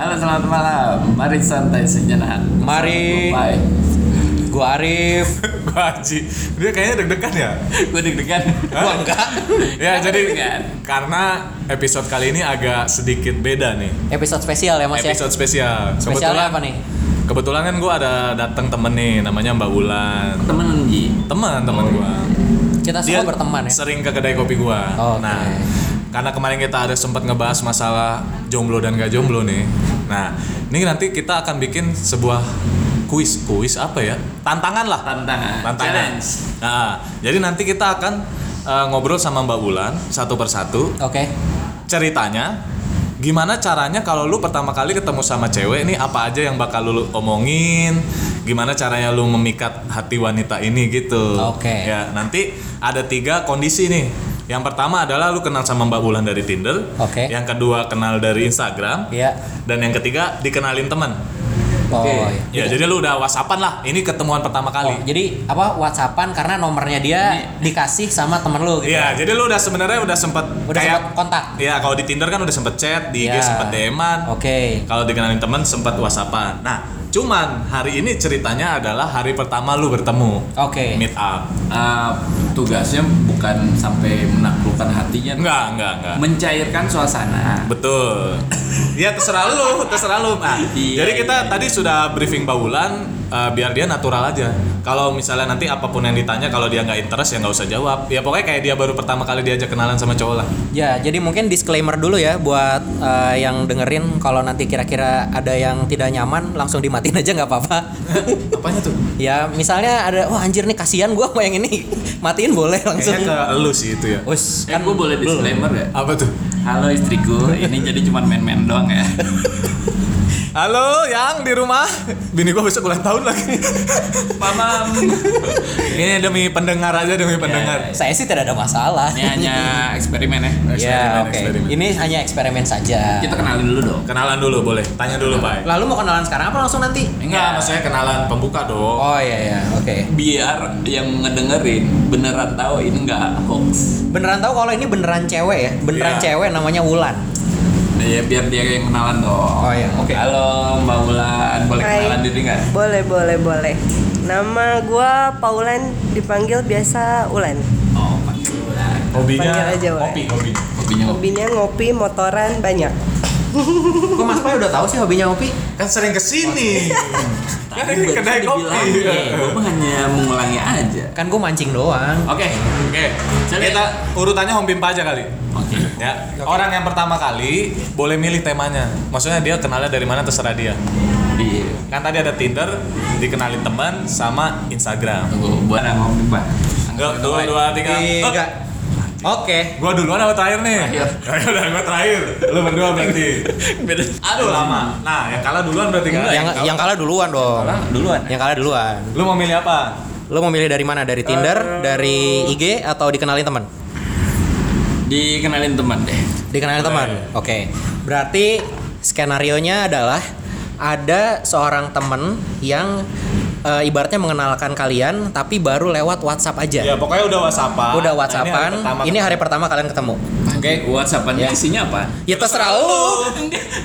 Halo selamat malam, mari santai sejenak. Mari. Bye. Gua Arif. Gua Haji. Dia kayaknya deg-degan ya. Gue deg-degan. Gua enggak. Ya jadi Deg-degan. karena episode kali ini agak sedikit beda nih. Episode spesial ya Mas ya. Episode spesial. Spesialnya apa nih? Kebetulan kan gua ada datang temen nih, namanya Mbak Wulan. Temen Ji. Teman teman gua. Kita semua berteman ya. Sering ke kedai kopi gua. Oke. Nah, karena kemarin kita ada sempat ngebahas masalah jomblo dan gak jomblo nih. Nah, ini nanti kita akan bikin sebuah kuis, kuis apa ya? Tantangan lah. Tantangan. Tantangan. Challenge. Nah, jadi nanti kita akan uh, ngobrol sama Mbak Wulan satu persatu. Oke. Ceritanya, gimana caranya kalau lu pertama kali ketemu sama cewek nih apa aja yang bakal lu omongin? Gimana caranya lu memikat hati wanita ini gitu? Oke. Ya, nanti ada tiga kondisi nih. Yang pertama adalah lu kenal sama Mbak Wulan dari Tinder. Oke. Yang kedua kenal dari Instagram. Iya. Dan yang ketiga dikenalin teman. Oh, Oke. iya. Ya, jadi lu udah whatsappan lah. Ini ketemuan pertama kali. Oh, jadi apa WhatsAppan karena nomornya dia dikasih sama temen lu gitu. Iya, jadi lu udah sebenarnya udah sempet Udah kayak sempet kontak. Iya, kalau di Tinder kan udah sempet chat, di IG Iya. sempet DM-an. Oke. Kalau dikenalin teman sempet WhatsAppan. Nah, cuman hari ini ceritanya adalah hari pertama lu bertemu. Oke. Meet up. Eh, tugasnya bukan sampai menaklukkan hatinya. Enggak, enggak, enggak. Mencairkan suasana. Betul. Ya terserah lu, terserah lu. Nah, Iya, jadi kita iya. tadi sudah briefing bawulan eh, biar dia natural aja. Kalau misalnya nanti apa pun yang ditanya kalau dia nggak interest ya nggak usah jawab. Ya pokoknya kayak dia baru pertama kali diajak kenalan sama cowok lah. Ya, jadi mungkin disclaimer dulu ya buat eh, yang dengerin kalau nanti kira-kira ada yang tidak nyaman langsung dimatiin aja nggak apa-apa. Apanya tuh? ya, misalnya ada wah anjir nih kasihan gua sama yang ini. Matiin boleh langsung. Kayaknya ke lu sih itu ya. Us, Eh, gue boleh disclaimer gak? Apa tuh? Halo istriku, ini jadi cuma main-main doang ya. Halo, yang di rumah. Bini gua besok ulang tahun lagi. Mama, Ini demi pendengar aja demi pendengar. Ya, saya sih tidak ada masalah. ini hanya eksperimen ya. Ya, Eksperimen, oke. eksperimen. Ini hanya eksperimen saja. Kita kenalin dulu dong. Kenalan dulu boleh. Tanya dulu, Pak. Lalu mau kenalan sekarang apa langsung nanti? Enggak, maksudnya kenalan pembuka dong. Oh iya ya, oke. Biar yang ngedengerin beneran tahu ini nggak hoax. Beneran tahu kalau ini beneran cewek ya? Beneran Iya. cewek namanya Wulan. Ya biar dia yang kenalan dong. Oh, iya, oke. Halo Mbak Wulan, boleh Hai. kenalan diri nggak? Boleh, boleh, boleh. Nama gua Paulan dipanggil biasa Ulan. Oh, Pak Wulan. Hobinya aja, kopi, hobi. Hobinya ngopi. Hobinya ngopi, motoran banyak. Kok Mas Pai udah tahu sih hobinya ngopi? Kan sering ke sini. kan ini kedai kopi. Gua mah hanya mengulangi aja. Kan gue mancing doang. Oke. Oke, Jadi- kita urutannya home pimpa aja kali. Oke. Ya, orang yang pertama kali boleh milih temanya. Maksudnya dia kenalnya dari mana terserah dia. Iya. Kan tadi ada Tinder, dikenalin teman sama Instagram. Tunggu, buat yang ngopi, Pak. Dua, dua, dua, tiga. Tiga. Oke. Gua duluan apa terakhir nih? Terakhir. Ya udah, gua terakhir. Lu berdua berarti. Beda. Aduh lama. Nah, yang kalah duluan berarti kan? Yang yang kalah duluan dong. Kalah duluan. Yang kalah duluan. Lu mau milih apa? Lo mau milih dari mana? Dari Tinder, dari IG atau dikenalin teman? Dikenalin teman deh. Dikenalin teman. Oke. Berarti skenario nya adalah ada seorang temen yang eh, ibaratnya mengenalkan kalian tapi baru lewat WhatsApp aja. Ya, pokoknya udah WhatsAppan. Udah Nah, WhatsAppan. ini hari pertama kalian ketemu. Oke, WhatsAppannya Ya. isinya apa? Ya terserah lu.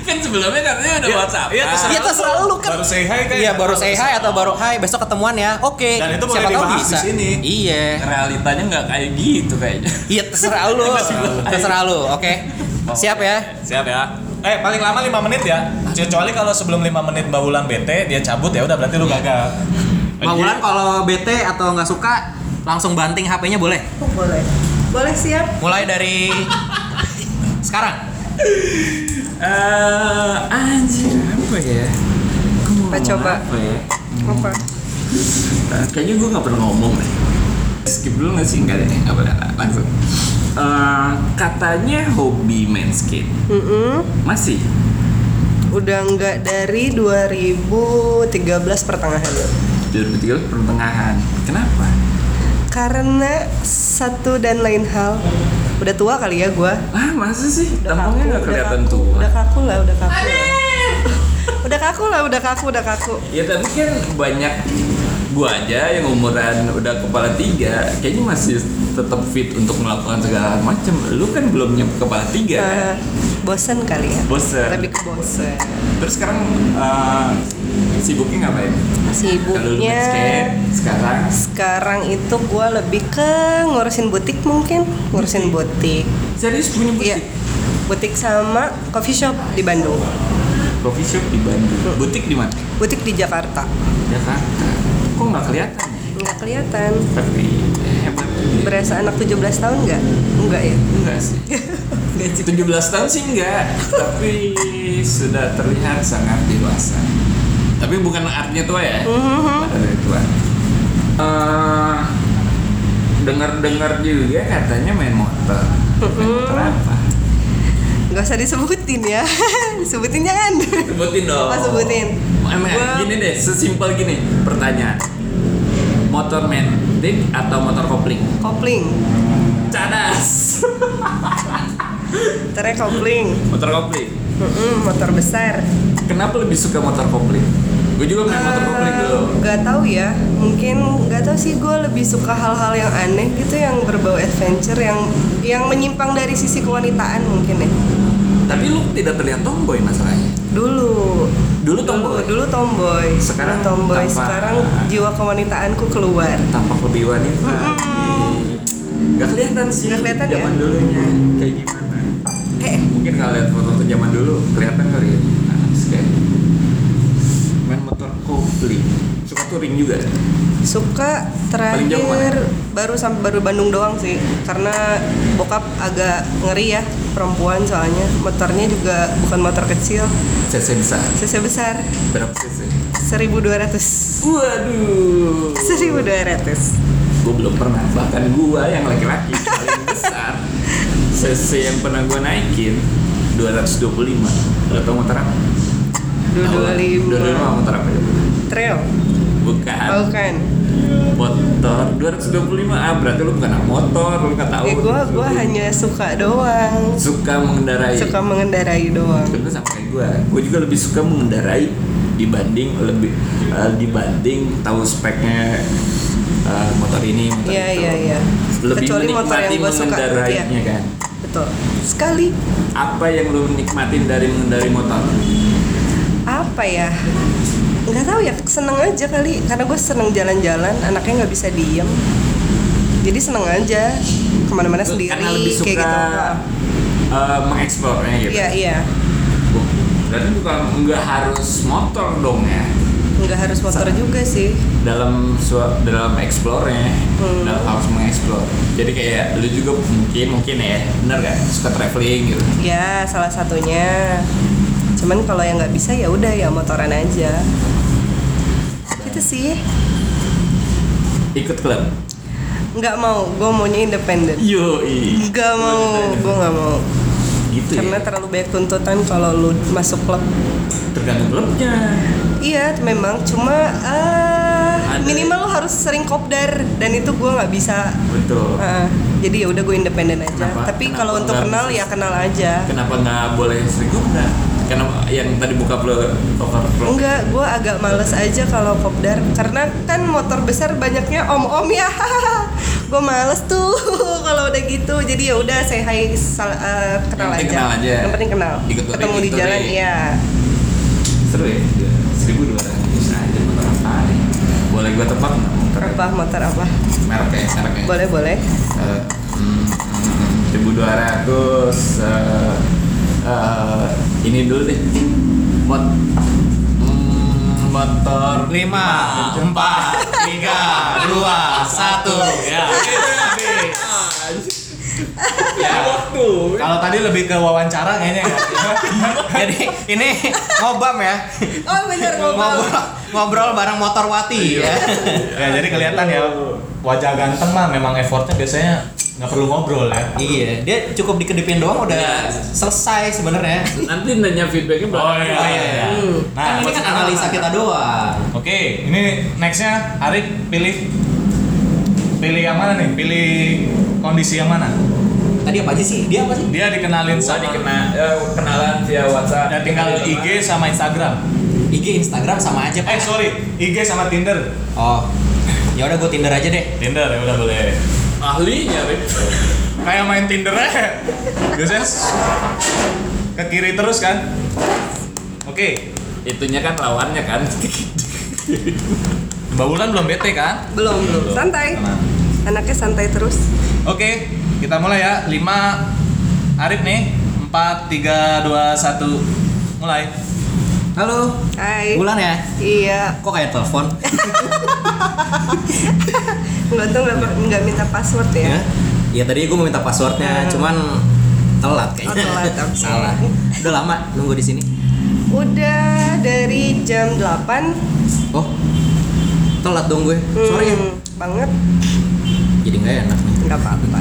kan sebelumnya katanya udah Iya, WhatsApp. iya, terserah. Ya terserah lu kan. Baru say hi kan? Iya baru say hi atau baru hi besok ketemuan ya. Oke. Dan itu Siapa tahu dibahas bisa. di sini. Iya. Realitanya nggak kayak gitu kayaknya. Iya terserah lu. terserah lu. Oke. Siap ya. Siap ya. Eh, paling lama 5 menit ya. Kecuali kalau sebelum 5 menit Mbak Wulan bete, dia cabut ya udah berarti lu gagal. Mbak Wulan kalau bete atau nggak suka langsung banting HP-nya boleh. Oh, boleh. Boleh siap? Mulai dari sekarang. Eh, anjir apa ya? Apa ngomong coba? Apa ya? Apa? Eh, kayaknya gue nggak pernah ngomong deh. Skip dulu nggak sih? Nggak deh, nggak boleh langsung. Eh, katanya hobi main skate. Mm-mm. Masih? Udah nggak dari 2013 pertengahan. 2003 pertengahan. Kenapa? Karena satu dan lain hal. Udah tua kali ya gua. Ah, masa sih? Udah Tampangnya nggak udah kelihatan kaku, tua. Udah kaku lah, udah kaku. lah. udah kaku lah, udah kaku, udah kaku. Ya tapi kan banyak gua aja yang umuran udah kepala tiga kayaknya masih tetap fit untuk melakukan segala macam lu kan belum nyampe kepala tiga kan? Eh, bosen kali ya. Bosen. lebih ke bosen. Terus sekarang eh, sibuknya ngapain? Sibuknya sekarang? Sekarang itu gue lebih ke ngurusin butik mungkin. Ngurusin butik? serius punya butik? Iya. Butik sama coffee shop di Bandung. Coffee shop di Bandung. Butik di mana? Butik di Jakarta. Jakarta. Kok nggak kelihatan? Ya? nggak kelihatan. Tapi berasa anak 17 tahun nggak? Enggak ya? Enggak sih. 17 tahun sih enggak tapi sudah terlihat sangat dewasa. Tapi bukan artinya tua ya? Mhm. Pada dari tua. Eh, dengar-dengar juga katanya main motor. Main motor apa? Nggak usah disebutin ya. Sebutin jangan sebutin dong. Oh, sebutin. Emang gini deh sesimpel gini. Pertanyaan motor matic atau motor kopling? Kopling. Cadas. Motornya kopling. Motor kopling? Mm-mm, motor besar. Kenapa lebih suka motor kopling? Gue juga main motor kopling dulu. Gak tahu ya, mungkin gak tahu sih gue lebih suka hal-hal yang aneh gitu yang berbau adventure yang yang menyimpang dari sisi kewanitaan mungkin ya. tapi lu tidak terlihat tomboy masalahnya Dulu, Dulu tomboy? dulu, tomboy, Sekarang Dulu tomboy, tampak- sekarang jiwa kewanitaanku keluar. tampak lebih wanita. Gak kelihatan sih Nggak kelihatan ya? zaman dulunya. Kayak gimana? Eh, mungkin kalau lihat foto zaman dulu. Kelihatan kali ya? Nah, kayak main motor kopling suka touring juga suka terakhir baru sampai baru Bandung doang sih, karena bokap agak ngeri ya perempuan soalnya. Motornya juga bukan motor kecil, cc besar? Cc besar. Berapa cc 1200 waduh. 1200 gue belum pernah bahkan gua yang laki-laki paling besar. Cc yang pernah gua naikin 225 lo tau motor apa? 225 225 motor apa? Ya? trail. Bukan. Oh kan motor 225 ah berarti lu bukan anak motor lu nggak tahu. Ya gua gua hanya suka doang. Suka mengendarai. Suka mengendarai doang. Itu sama kayak gue gue juga lebih suka mengendarai dibanding lebih eh, dibanding tahu speknya eh, motor ini motor iya itu. iya iya. Lebih kecuali motor yang menikmati gua suka. mengendarainya iya. kan? Betul. Sekali. Apa yang lu nikmatin dari mengendarai motor? Apa ya nggak tahu ya seneng aja kali. Karena gue seneng jalan-jalan anaknya nggak bisa diem. Jadi seneng aja ke mana-mana sendiri karena lebih suka kayak gitu. eh, mengeksplornya gitu. Iya iya. Berarti bukan nggak harus motor dong ya? Nggak harus motor juga sih. dalam sua- dalam explore-nya Hmm. dalam harus mengeksplor jadi kayak lu juga mungkin mungkin ya bener gak suka traveling gitu. Ya salah satunya cuman kalau yang nggak bisa ya udah ya motoran aja. Gitu sih. Ikut klub? Nggak mau gue maunya independen. Yo nggak mau gue nggak mau. Gitu karena ya terlalu banyak tuntutan kalau lu masuk klub. Tergantung klubnya. Iya memang. Cuma Ada. minimal lu harus sering kopdar. Dan itu gue nggak bisa. Betul. Ah, jadi ya udah gue independen aja. Kenapa- tapi kalau untuk kenal bisa? ya kenal aja. Kenapa nggak boleh sering kopdar karena yang tadi buka overflow Enggak, gue agak males aja kalau kopdar karena kan motor besar banyaknya om-om ya. gue males tuh kalau udah gitu. Jadi ya udah saya hai sal- eh, kenal Yang penting aja. kenal aja. Yang penting kenal. Ikut Ketemu di ikut jalan, iya. seru ya seribu dua ratus aja motor apa nih boleh gue tebak nggak motor Apa motor apa? merek ya merek ya Boleh boleh. Eh, hmm, seribu dua ratus eh, ini dulu deh. Mot hmm, motor. Lima. Empat. Tiga. Dua. Satu. Ya ya. Waktu Kalau tadi lebih ke wawancara kayaknya ya. Jadi ini ngobam ya. Oh bener ngobrol. Ngobrol, ngobrol bareng motor Wati ya. ya jadi kelihatan ya wajah ganteng mah memang effortnya biasanya nggak perlu ngobrol ya Iya, dia cukup dikedipin doang udah Iya. selesai sebenarnya. nanti nanya feedbacknya oh iya iya, iya. Kan nah ini kan analisa kita doang. oke ini nextnya Arif pilih pilih yang mana nih pilih kondisi yang mana Tadi apa aja sih? Dia apa sih? dia dikenalin sama dikena eh, kenalan via WhatsApp dan tinggal IG sama Instagram IG, Instagram sama aja, eh Pak. sorry IG sama Tinder Oh. Ya udah gue Tinder aja deh. Tinder ya udah boleh ahlinya Rip kayak main Tinder aja biasanya ke kiri terus kan oke Itunya kan lawannya kan. Mbak Wulan belum bete kan belum belum santai Tenang. anaknya santai terus Oke, kita mulai ya. 5 Arif nih. 4 3 2 1 mulai. Halo. Hai Bulan ya? iya Kok kayak telepon? nggak tuh nggak nggak minta password ya ya? Ya tadi gue mau minta passwordnya, Hmm. cuman telat kayaknya. Oh, telat, oke. Salah. Udah lama nunggu di sini. udah dari jam 8 Oh. Telat dong gue. Sorry ya. Hmm, banget Jadi nggak enak nih. nggak apa-apa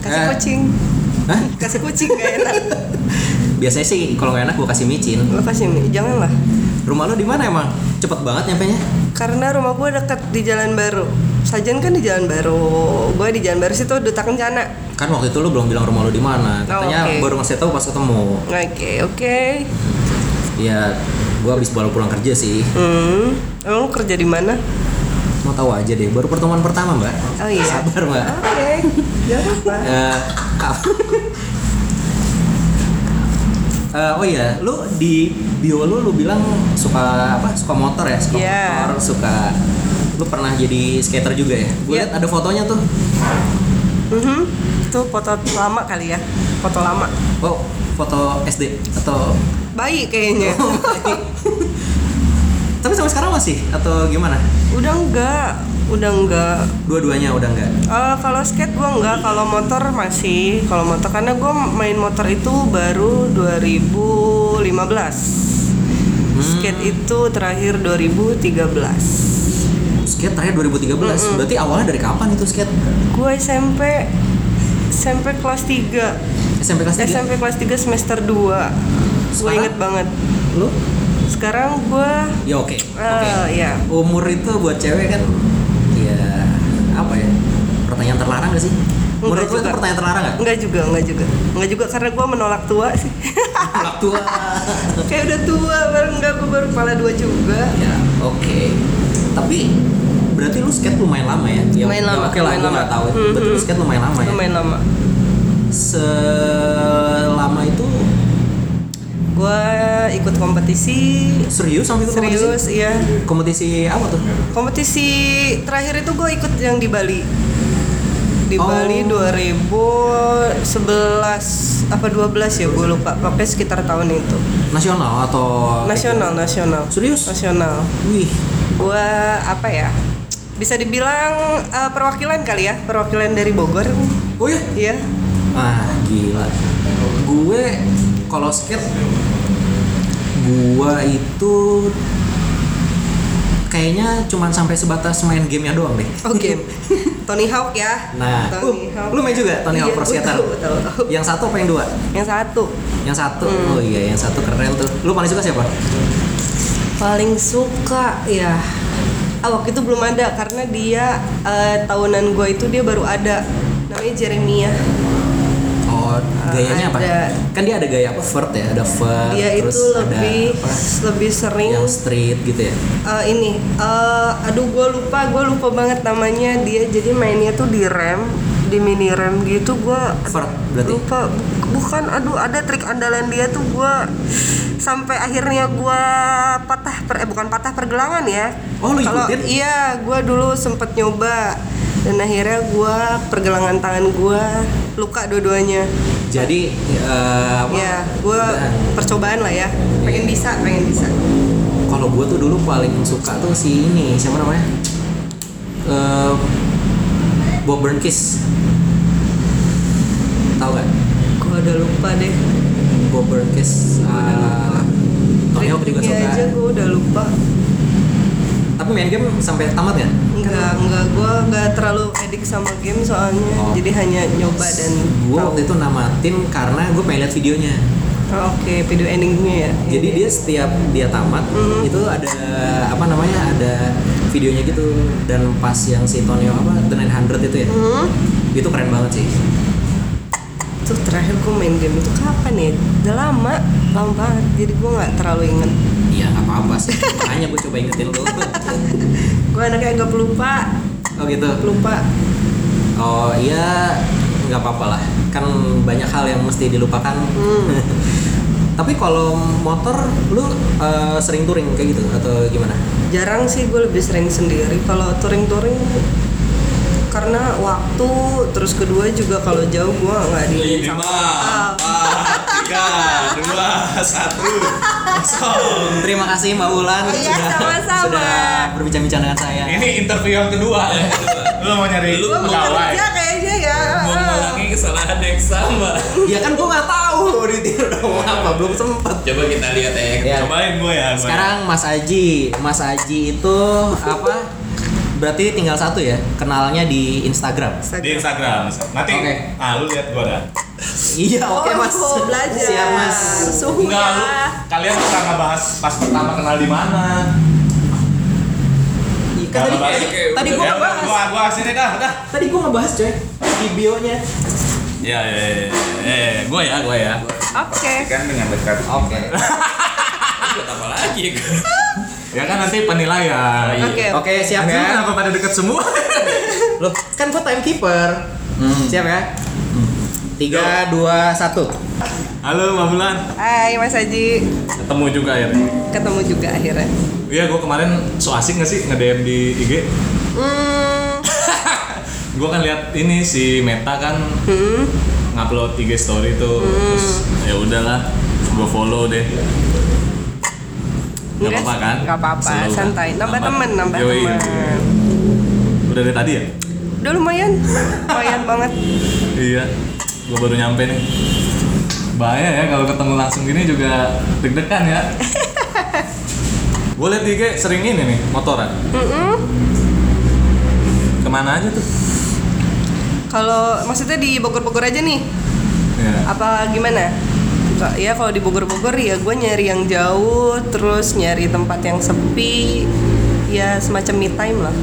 kasih Eh. kucing Hah? kasih kucing gak enak Biasanya sih kalau nggak enak gue kasih micin. lo kasih mie jangan lah Rumah lu di mana emang? Cepet banget nyampe nya? karena rumah gue deket di Jalan Baru Sajen kan di Jalan Baru gue di Jalan Baru situ Duta Kencana Kan waktu itu lu belum bilang rumah lu di mana. Katanya Oh, oke. baru ngasih tahu pas ketemu. oke oke Ya, gue habis baru pulang kerja sih. hmm lo kerja di mana Mau tahu aja deh, baru pertemuan pertama mbak. Oh, iya. Sabar mbak. oke jangan apa Eh, Eh, oh iya, lu di bio lu lu bilang suka apa? Suka motor ya, suka Iya. motor, suka lu pernah jadi skater juga ya? Gue Iya. liat ada fotonya tuh. Mhm. itu foto lama kali ya foto lama Oh, foto SD atau bayi kayaknya Oh. Tapi sampai sekarang masih atau gimana? udah enggak udah enggak Dua-duanya udah enggak? Eh, kalau skate gue enggak, kalau motor masih. Kalau motor karena gue main motor itu baru 2015. Skate itu terakhir 2013. Skate terakhir 2013. Berarti awalnya dari kapan itu skate? Gue SMP SMP kelas 3. SMP kelas 3? SMP kelas 3 semester 2. Gue inget banget. Lu? Sekarang gue Ya oke. Oke. eh ya Umur itu buat cewek kan ya apa ya? Pertanyaan terlarang gak sih? Menurut lu itu pertanyaan terlarang gak? Enggak juga, enggak juga. Enggak juga karena gue menolak tua sih. Anak tua. Kayak udah tua, baru enggak gue baru kepala dua juga. ya, oke. Tapi berarti lu skate lumayan lama ya? ya Lumayan ya lama, Oke lah, lumayan gue lama. nggak tahu. Mhm. Berarti lu skate lumayan lama ya? Lumayan lama. Selama itu Gue ikut kompetisi serius sampai itu serius, iya. kompetisi? Kompetisi apa tuh? Kompetisi terakhir itu gue ikut yang di Bali. Di Oh. Bali 2011 apa 12 ya gue lupa. Pokoknya sekitar tahun itu. Nasional atau Nasional, nasional. Serius? Nasional. Wih, Gue apa ya? Bisa dibilang eh, perwakilan kali ya, perwakilan dari Bogor. oh ya? Iya. Ah gila. Gue kalau skate, gue itu kayaknya cuman sampai sebatas main gamenya doang deh. Oke. Tony Hawk ya. Nah, Tony uh, lu main juga Tony Hawk Iya, Pro Skater? tahu, tahu. Yang satu apa yang dua? Yang satu. Yang satu. Hmm. Oh iya, yang satu keren tuh. Lu paling suka siapa? Paling suka ya ah, waktu itu belum ada karena dia eh, tahunan gue itu dia baru ada namanya Jeremia Oh, gayanya apa? ada. Kan dia ada gaya apa? Vert ya, ada vert. dia terus itu ada lebih apa? lebih sering Yang street gitu ya. eh, ini eh, aduh gue lupa gue lupa banget namanya dia jadi mainnya tuh di rem di mini rem gitu gue Vert berarti. lupa Bu- bukan aduh ada trik andalan dia tuh gue sampai akhirnya gue patah per, eh bukan patah pergelangan ya Oh, lu ikutin? iya gue dulu sempet nyoba dan akhirnya gue pergelangan tangan gue luka dua-duanya Jadi eh, apa? ya gue percobaan lah ya pengen bisa pengen bisa Kalau gue tuh dulu paling suka tuh si ini siapa namanya? Eh, Bob Burnkiss. Tahu gak? gue udah lupa deh Bob Burnkiss. ah, Tony Hawk juga suka. aja gue udah lupa Tapi main game sampai tamat kan? Enggak, enggak, gue enggak terlalu edik sama game soalnya Oh. Jadi hanya nyoba dan Gue waktu itu namatin karena gue pengen lihat videonya. Oh, Oke, video endingnya ya Jadi dia setiap dia tamat Mhm. itu ada apa namanya ada videonya gitu dan pas yang si Tony Hawk apa The 900 itu ya. Hmm, Itu keren banget sih. Tuh terakhir gue main game itu kapan ya? Udah lama, lama banget Jadi gue nggak terlalu inget Iya nggak apa-apa sih. Makanya gue coba ingetin lu. Gue anaknya agak pelupa Oh gitu. Pelupa Oh iya nggak apa-apa lah. Kan banyak hal yang mesti dilupakan. Tapi kalau motor lu eh, sering touring kayak gitu atau gimana? Jarang sih gue lebih sering sendiri. Kalau touring-touring karena waktu terus kedua juga kalau jauh gue nggak di tiga dua satu kosong Terima kasih Mbak Wulan Oh iya, sudah sama-sama. sudah berbincang-bincang dengan saya. ini interview yang kedua lu mau nyari Lu mau pegawai kerja kayaknya ya Mau mengulangi kesalahan yang sama. Ya kan gua nggak tahu ditiru dong apa belum sempet. Coba kita lihat ya. Ya. cobain gue ya. Sekarang Mas Aji, Mas Aji itu apa? Berarti tinggal satu ya, kenalnya di Instagram. di Instagram nanti Oke. ah lu lihat gue dah Iya, oke Oh, Mas. belajar. Siap Mas. Suhu Enggak, lu ya. kalian bisa ngebahas pas pertama kenal di mana Iya, kan tadi, Nggak ngebahas. tadi gua ya, ngebahas. gua gua sini dah dah Tadi gua ngebahas coy di bio-nya. ya ya ya, ya gue ya gue ya Oke. Kan dengan dekat. Oke. Buat apa lagi? ya kan nanti penilaian Oke. Oke, siap Anjing, ya. kenapa pada deket semua Loh, kan gua timekeeper. Siap ya? Tiga, dua, satu. halo Mbak Bulan Hai Mas Haji. ketemu juga akhirnya Ketemu juga akhirnya. Iya, gue kemarin so asik gak sih nge-DM di IG? Hmm. Gue kan lihat ini si Meta kan hmm. ngupload IG story tuh, terus ya udahlah, gue follow deh. Gak Enggak apa-apa kan? nggak apa-apa, kan? santai. Nambah temen, nambah Yoi. temen. Udah dari tadi ya? Udah lumayan, lumayan banget. Iya, gue baru nyampe nih. Bahaya ya kalau ketemu langsung gini juga deg-degan ya. gue liat IG sering ini nih, motoran. Mm-mm. Ke mana aja tuh? Kalau maksudnya di Bogor-Bogor aja nih, Ya. apa gimana? Ya kalau di Bogor-Bogor ya gue nyari yang jauh, terus nyari tempat yang sepi, ya semacam me time lah.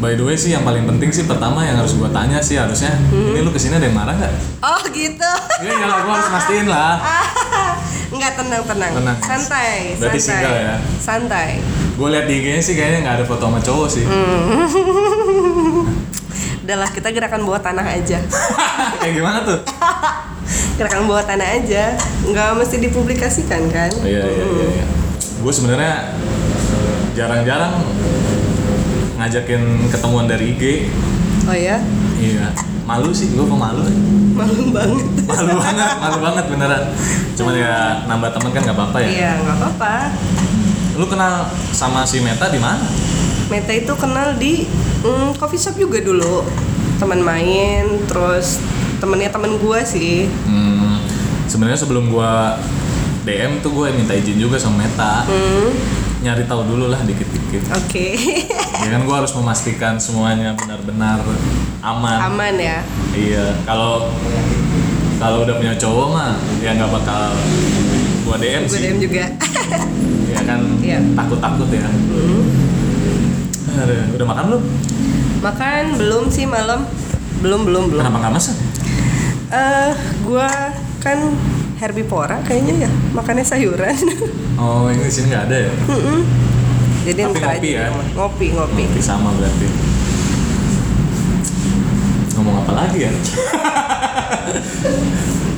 By the way sih yang paling penting sih pertama yang harus gue tanya sih harusnya Hmm. ini lu ke sini ada yang marah nggak? Oh gitu. Iya ya gue harus mastiin lah. Enggak tenang tenang. Tenang. Santai, Berarti santai. single ya? Santai. Gue liat di IG-nya sih kayaknya nggak ada foto sama cowok sih. Udahlah kita gerakan bawah tanah aja. Kayak gimana tuh? gerakan bawah tanah aja. Nggak mesti dipublikasikan kan? Oh, iya iya iya. iya. Gue sebenarnya jarang-jarang ngajakin ketemuan dari IG. Oh ya, Iya. Malu sih, gue pemalu. malu banget. Malu banget, malu banget beneran. Cuman ya nambah temen kan nggak apa-apa ya. Iya nggak apa-apa. Lu kenal sama si Meta di mana? Meta itu kenal di mm, coffee shop juga dulu. Teman main, terus temennya temen gua sih. Hmm, sebenarnya sebelum gua DM tuh gue minta izin juga sama Meta. Hmm, Nyari tahu dulu lah dikit-dikit. oke. ya kan gua harus memastikan semuanya benar-benar aman. Aman ya. Iya, kalau kalau udah punya cowok mah ya nggak bakal gua DM Gue sih. DM juga. Ya kan Iya. takut-takut ya. Aduh, udah makan belum? Makan belum sih malam? Belum belum belum. Kenapa nggak masak? Eh, gua kan herbivora kayaknya ya, makannya sayuran. Oh, ini di sini nggak ada ya? Mm-mm. Jadi Tapi ntar ngopi aja. ya? Ngopi ngopi. Ngopi sama berarti. Ngomong apa lagi ya?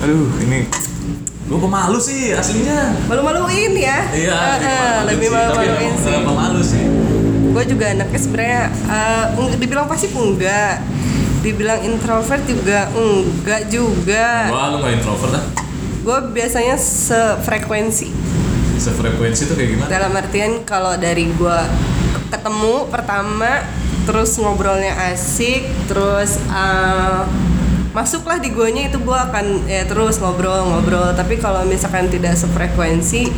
Aduh, ini gue pemalu sih aslinya. Malu-maluin ya. Iya, Eh, eh, malu lebih sih. Tapi malu-maluin emang sih. kenapa malu sih. Gue juga anaknya sebenarnya eh, eng- dibilang pasti enggak. Dibilang introvert juga enggak juga. Wah, lu nggak introvert ah? Gue biasanya sefrekuensi. Sefrekuensi tuh kayak gimana? Dalam artian kalau dari gue ketemu pertama, terus ngobrolnya asik, terus eh, masuklah di guanya itu gue akan ya terus ngobrol-ngobrol. Tapi kalau misalkan tidak sefrekuensi,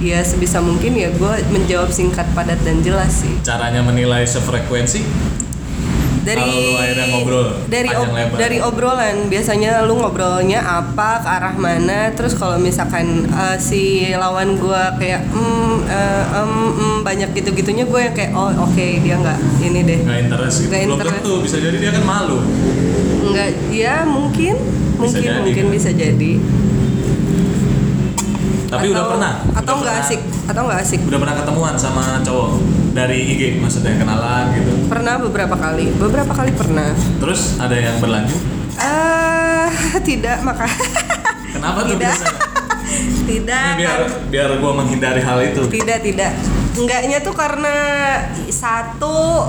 ya sebisa mungkin ya gue menjawab singkat, padat dan jelas sih. Caranya menilai sefrekuensi? Dari akhirnya ngobrol dari ob- lebar. dari obrolan biasanya lu ngobrolnya apa ke arah mana terus kalau misalkan eh, si lawan gua kayak mm, eh, em, mm, banyak gitu gitunya gue yang kayak oh oke dia nggak ini deh Nggak interest gitu. Nggak Belum interest. tentu, bisa jadi dia kan malu. nggak ya mungkin mungkin jadi, mungkin kan? bisa jadi Tapi udah pernah? Atau nggak asik? Atau nggak asik? Udah pernah ketemuan sama cowok dari IG maksudnya kenalan gitu. Pernah beberapa kali. Beberapa kali pernah. Terus ada yang berlanjut. Eh, tidak maka Kenapa tuh Tidak. biasanya? tidak Ini biar kan- biar gua menghindari hal itu. tidak tidak enggaknya tuh karena satu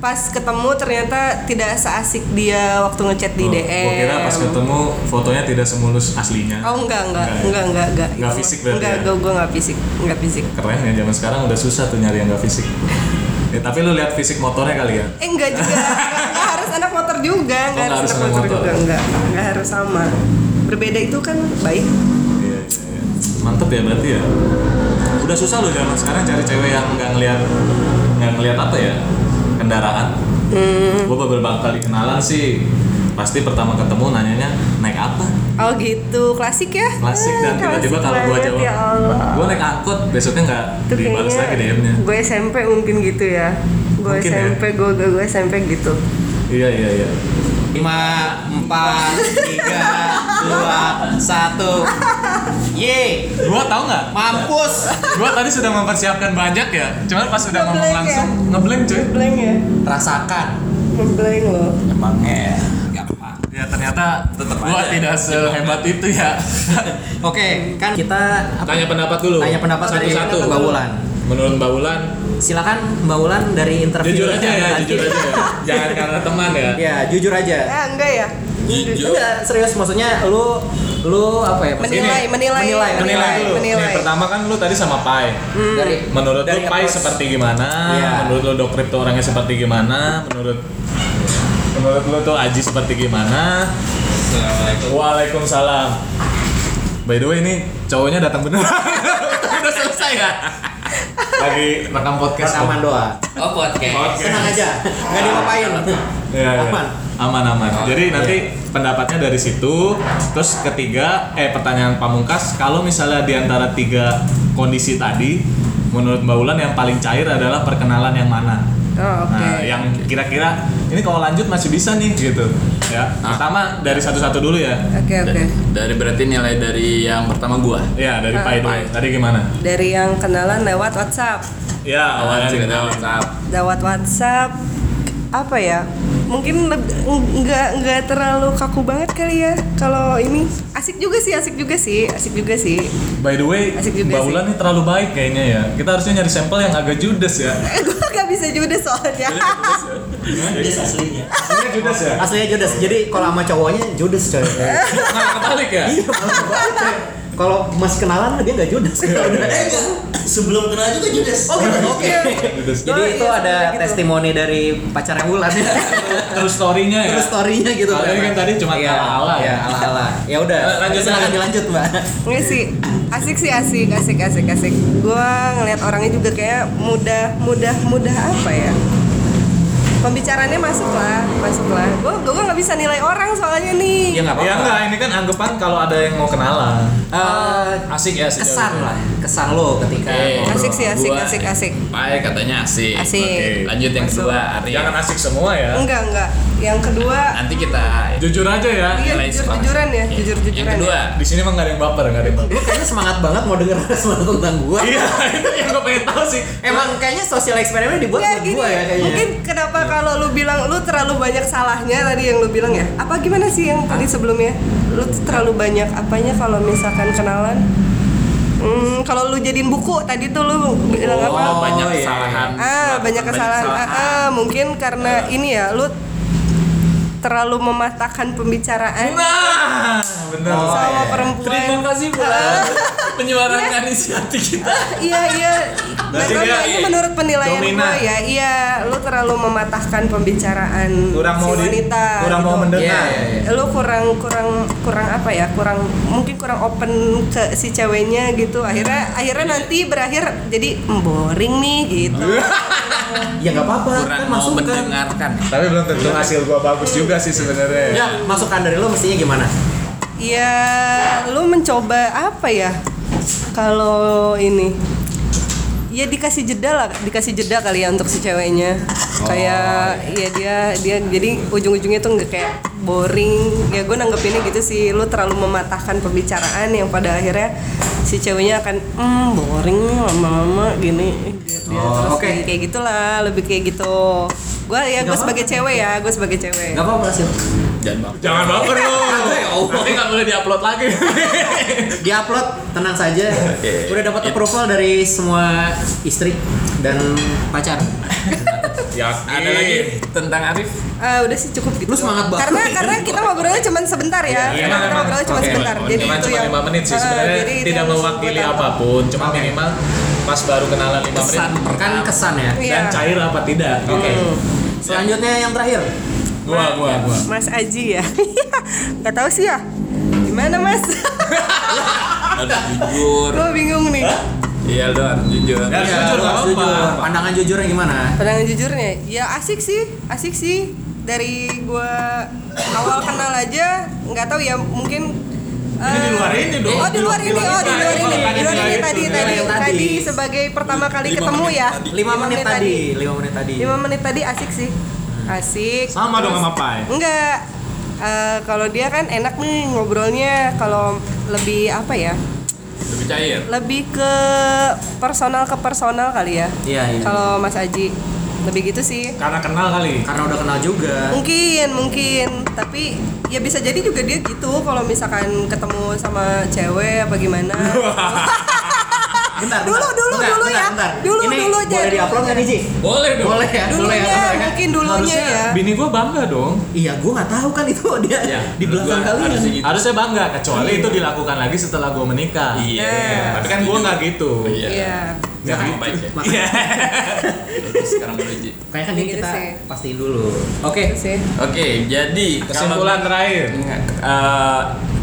pas ketemu ternyata tidak seasik dia waktu ngechat di Oh, DM. Gua kira pas ketemu fotonya tidak semulus aslinya. Oh enggak enggak Enggak ya? enggak enggak enggak. Enggak fisik berarti Enggak, ya? gue gue enggak fisik, enggak fisik. Keren ya zaman sekarang udah susah tuh nyari yang gak fisik. Ya, tapi lu lihat fisik motornya kali ya. Eh enggak juga, enggak, enggak harus anak motor juga, enggak Oh, harus harus anak motor, motor. juga, enggak, enggak harus sama. Berbeda itu kan baik. Iya, iya, iya. Mantep ya berarti ya. Udah susah loh zaman sekarang cari cewek yang nggak ngeliat nggak ngeliat apa ya kendaraan. Hmm. Gue beberapa kali kenalan sih pasti pertama ketemu nanyanya naik apa? Oh gitu, klasik ya? Klasik dan Ah, tiba-tiba klasik kalau gue jawab, ya gue naik angkot besoknya nggak dibalas lagi DM-nya. gue SMP mungkin gitu ya. Gue ya. SMP, gue, gue gue SMP gitu. Iya iya iya. Lima empat tiga dua satu ye Gue tau nggak? mampus Gue tadi sudah mempersiapkan banyak ya. Cuman pas udah ngomong langsung ngeblank cuy. Ngeblank ya? rasakan Ngeblank loh. emangnya gampang Ya ternyata Tetep gue aja. tidak sehebat itu ya. oke kan kita apa? Tanya pendapat dulu. Tanya pendapat dari Satu-satu. Mbak Wulan. Menurut Mbak Wulan, silakan Mbak Wulan dari interview jujur aja ya, jujur aja ya. Jangan karena teman ya. ya jujur aja Eh enggak ya? Jujur. enggak serius maksudnya lu lu apa ya Menilai, menilai, menilai, Menilai dulu. menilai. Nih, pertama kan lu tadi sama Pai. dari Menurut dari lu Pai approach. seperti gimana? Iya. Menurut lu Dok Crypto orangnya seperti gimana? Menurut Menurut lu tuh Aji seperti gimana? Waalaikumsalam. By the way ini cowoknya datang bener. Udah selesai ya? Lagi rekam podcast. rekaman doa Oh podcast. tenang aja nggak diapain Iya, iya. Aman. Aman aman. Oh, Jadi iya. nanti pendapatnya dari situ. Terus ketiga, eh pertanyaan pamungkas, kalau misalnya di antara tiga kondisi tadi, menurut Mbak Ulan yang paling cair adalah perkenalan yang mana? Oh, oke. Nah, yang kira-kira ini kalau lanjut masih bisa nih gitu. Ya. Ah. Pertama dari satu-satu dulu ya. Oke oke. Da- Dari berarti nilai dari yang pertama gua. Ya, dari Ah. Pai dulu. Pai. Tadi gimana? Dari yang kenalan lewat WhatsApp. Ya, awalnya Awalnya dikenal. WhatsApp. Lewat WhatsApp apa ya? Mungkin nggak nggak terlalu kaku banget kali ya. Kalau ini asik juga sih, asik juga sih, asik juga sih. By the way, Asik juga Mbak. Ulan ini terlalu baik kayaknya ya. Kita harusnya nyari sampel yang agak judes ya. gue gak bisa judes soalnya. judes aslinya Aslinya judes ya? aslinya judes jadi kalau sama cowoknya judes coy Nah, kebalik ya? iya malah kebalik, coy. Kalau masih kenalan dia nggak judes sebelum kenal juga Judas. Oh, oke. Judes. Jadi itu iya, ada gitu. testimoni dari pacarnya Wulan ya. Terus story-nya ya? Terus story-nya gitu. Kalau ini kan tadi cuma Iya, ala-ala ya? Iya, ala-ala. Ya udah, Eh, lanjut, silakan lanjut. dilanjut, Mbak. Nggak sih, asik sih asik, asik, asik, asik. Gue ngeliat orangnya juga kayak mudah, mudah, mudah apa ya? Pembicaranya masuk lah, masuk lah. Gue gue nggak bisa nilai orang soalnya nih. Ya nggak apa-apa. Ya enggak, ini kan anggapan kalau ada yang mau kenalan. Eh, Asik ya sejauh kesan ini. lah, kesan lo ketika ngobrol. Asik sih, asik, Gua- asik, asik. Pai katanya asik. Asik. Oke. Lanjut yang kedua. Jangan asik semua ya. Enggak, enggak. Yang kedua, Nanti kita Jujur aja ya. iya jujur jujuran ya, Iya. jujur Yang jujuran. kedua, Di sini mah nggak ada yang baper, nggak ada yang baper. Lu kayaknya semangat banget mau denger sesuatu tentang gua. Iya, itu yang gue pengen tahu sih. Emang kayaknya sosial eksperimen dibuat Ya buat gini, gua ya kayaknya. mungkin kenapa kalau lu bilang lu terlalu banyak salahnya tadi yang lu bilang ya? Apa gimana sih yang tadi sebelumnya? Lu tuh terlalu banyak apanya kalau misalkan kenalan? Hmm, kalau lu jadiin buku tadi tuh lu bilang apa? oh, banyak iya. kesalahan. Ah, banyak kesalahan. Ah, ah, mungkin karena ini ya, lu terlalu mematahkan pembicaraan. Nah, bener. Oh, sama iya. perempuan. Terima kasih Bulan menyuarakan isi hati kita. Iya iya. Berarti Nah, ini menurut penilaian gue ya, iya, lu terlalu mematahkan pembicaraan Kurang si mau di- wanita. kurang mau mendengar. Iya, iya, iya. Lu kurang kurang kurang apa ya? Kurang mungkin kurang open ke si ceweknya gitu. Akhirnya akhirnya nanti berakhir jadi "Hmm, boring nih gitu. Ya nggak apa-apa, Kurang kan mau masukan. mendengarkan. Tapi belum tentu hasil gua bagus juga sih sebenarnya. Ya, masukan dari lo mestinya gimana? Ya, lu mencoba apa ya? Kalau ini. Ya dikasih jeda lah dikasih jeda kali ya untuk si ceweknya. Kayak ya dia dia jadi ujung-ujungnya tuh nggak kayak boring. Ya gue nanggepinnya gitu sih. Lu terlalu mematahkan pembicaraan yang pada akhirnya si ceweknya akan hmm boring lama-lama gini. Dia, dia Oh, terus oke. kayak- kayak gitulah lebih kayak gitu. Gue ya gue sebagai cewek ya gue sebagai cewek. Gak apa-apa sih. Jangan baper. Jangan baper lu. Nanti nggak boleh diupload lagi. Di-upload tenang saja. Oke. Udah dapat approval dari semua istri dan pacar. Yakin. Ada lagi tentang Arif? Ah, udah sih cukup gitu. Lu semangat banget. Karena karena kita ngobrolnya cuma sebentar ya. Iya, Karena emang, kita ngobrolnya cuma Oke. sebentar. Jadi Cuma itu cuma yang 5 menit sih Ah, sebenarnya jadi itu tidak mewakili apa pun, cuma Oke. minimal pas baru kenalan 5 menit Kesan Kan kesan ya. Iya. dan cair apa tidak. Oke. Selanjutnya yang terakhir. Gua gua gua. Mas Aji ya. Gak tahu sih ya. Gimana Mas? Harus jujur. Gue bingung nih. Iya lu harus jujur. Ya, Iya, jujur, nggak harus apa-apa. jujur. Pandangan jujurnya gimana? Pandangan jujurnya, ya asik sih, asik sih. Dari gua awal kenal aja, nggak tahu ya mungkin. Ini di luar ini dong. Oh di luar ini, oh di luar ini, Tadi di luar ini tadi tadi tadi. sebagai pertama kali Lima ketemu ya. 5 menit tadi, 5 menit tadi. 5 menit tadi asik sih. Asik. Sama dong Terus- sama Pai. Enggak. Eh, kalau dia kan enak nih ngobrolnya kalau lebih apa ya? Lebih cair. Lebih ke personal ke personal kali ya. Iya, iya. Kalau Mas Aji lebih gitu sih. Karena kenal kali. Karena udah kenal juga. Mungkin, mungkin. Tapi ya bisa jadi juga dia gitu kalau misalkan ketemu sama cewek apa gimana. Bentar, Dulu, bentar. dulu, Bentar, dulu bentar, ya. bentar. Dulu, Ini dulu aja, Boleh dulu di-upload nggak nih, Ji? Boleh dong. Boleh ya? Dulunya, boleh ya, ya. mungkin dulunya Harusnya ya. bini gua bangga dong. Iya, gua nggak tahu kan itu dia Ya, di belakang kalian. harusnya gitu. Harusnya bangga kecuali itu dilakukan lagi setelah gua menikah. Iya. Nah. Tapi kan gua nggak gitu. Iya. Iya. Nggak baik ya. Terus sekarang boleh Ji. kayaknya kan ini Gitu kita pastiin dulu. Oke. Itu sih. Oke, jadi Kesimpulan terakhir.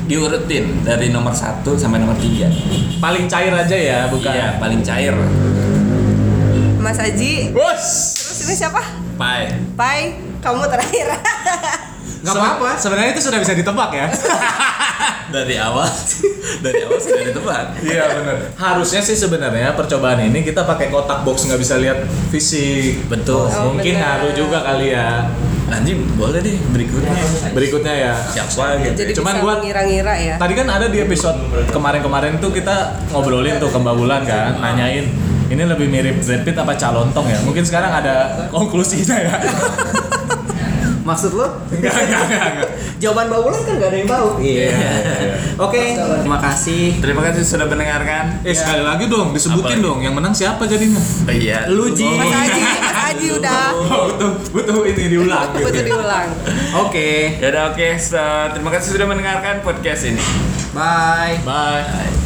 Diurutin dari nomor 1 sampai nomor 3 Paling cair aja ya, bukan. Iya, paling cair. Mas Aji, Bos. terus ini siapa? Pai. Pai, kamu terakhir. Nggak apa-apa. Sebenarnya itu sudah bisa ditebak ya. Dari awal dari awal sudah ditebak. Iya benar. Harusnya sih sebenarnya percobaan ini kita pakai kotak box nggak bisa lihat fisik. Betul. Oh, Mungkin ngaruh juga kali ya. Nanti boleh deh berikutnya. Berikutnya ya. Siapa gitu. Jadi Cuman bisa gua- ngira-ngira ya. Tadi kan ada di episode kemarin-kemarin tuh kita ngobrolin tuh ke Mbak Bulan kan, nanyain ini lebih mirip Brad Pitt apa Calontong ya? Mungkin sekarang ada konklusinya ya. Maksud lu? enggak, enggak, enggak, enggak. Jawaban Mbak Wulan kan nggak ada yang tahu. Iya. Oke, terima kasih. Terima kasih sudah mendengarkan. Eh sekali lagi dong, disebutin Apa? dong yang menang siapa jadinya? Oh, iya. Lu Ji. Mas Aji, Mas Aji udah. Oh, butuh butuh ini diulang gitu. Butuh diulang. Oke. Ya udah oke. So, terima kasih sudah mendengarkan podcast ini. Bye. Bye.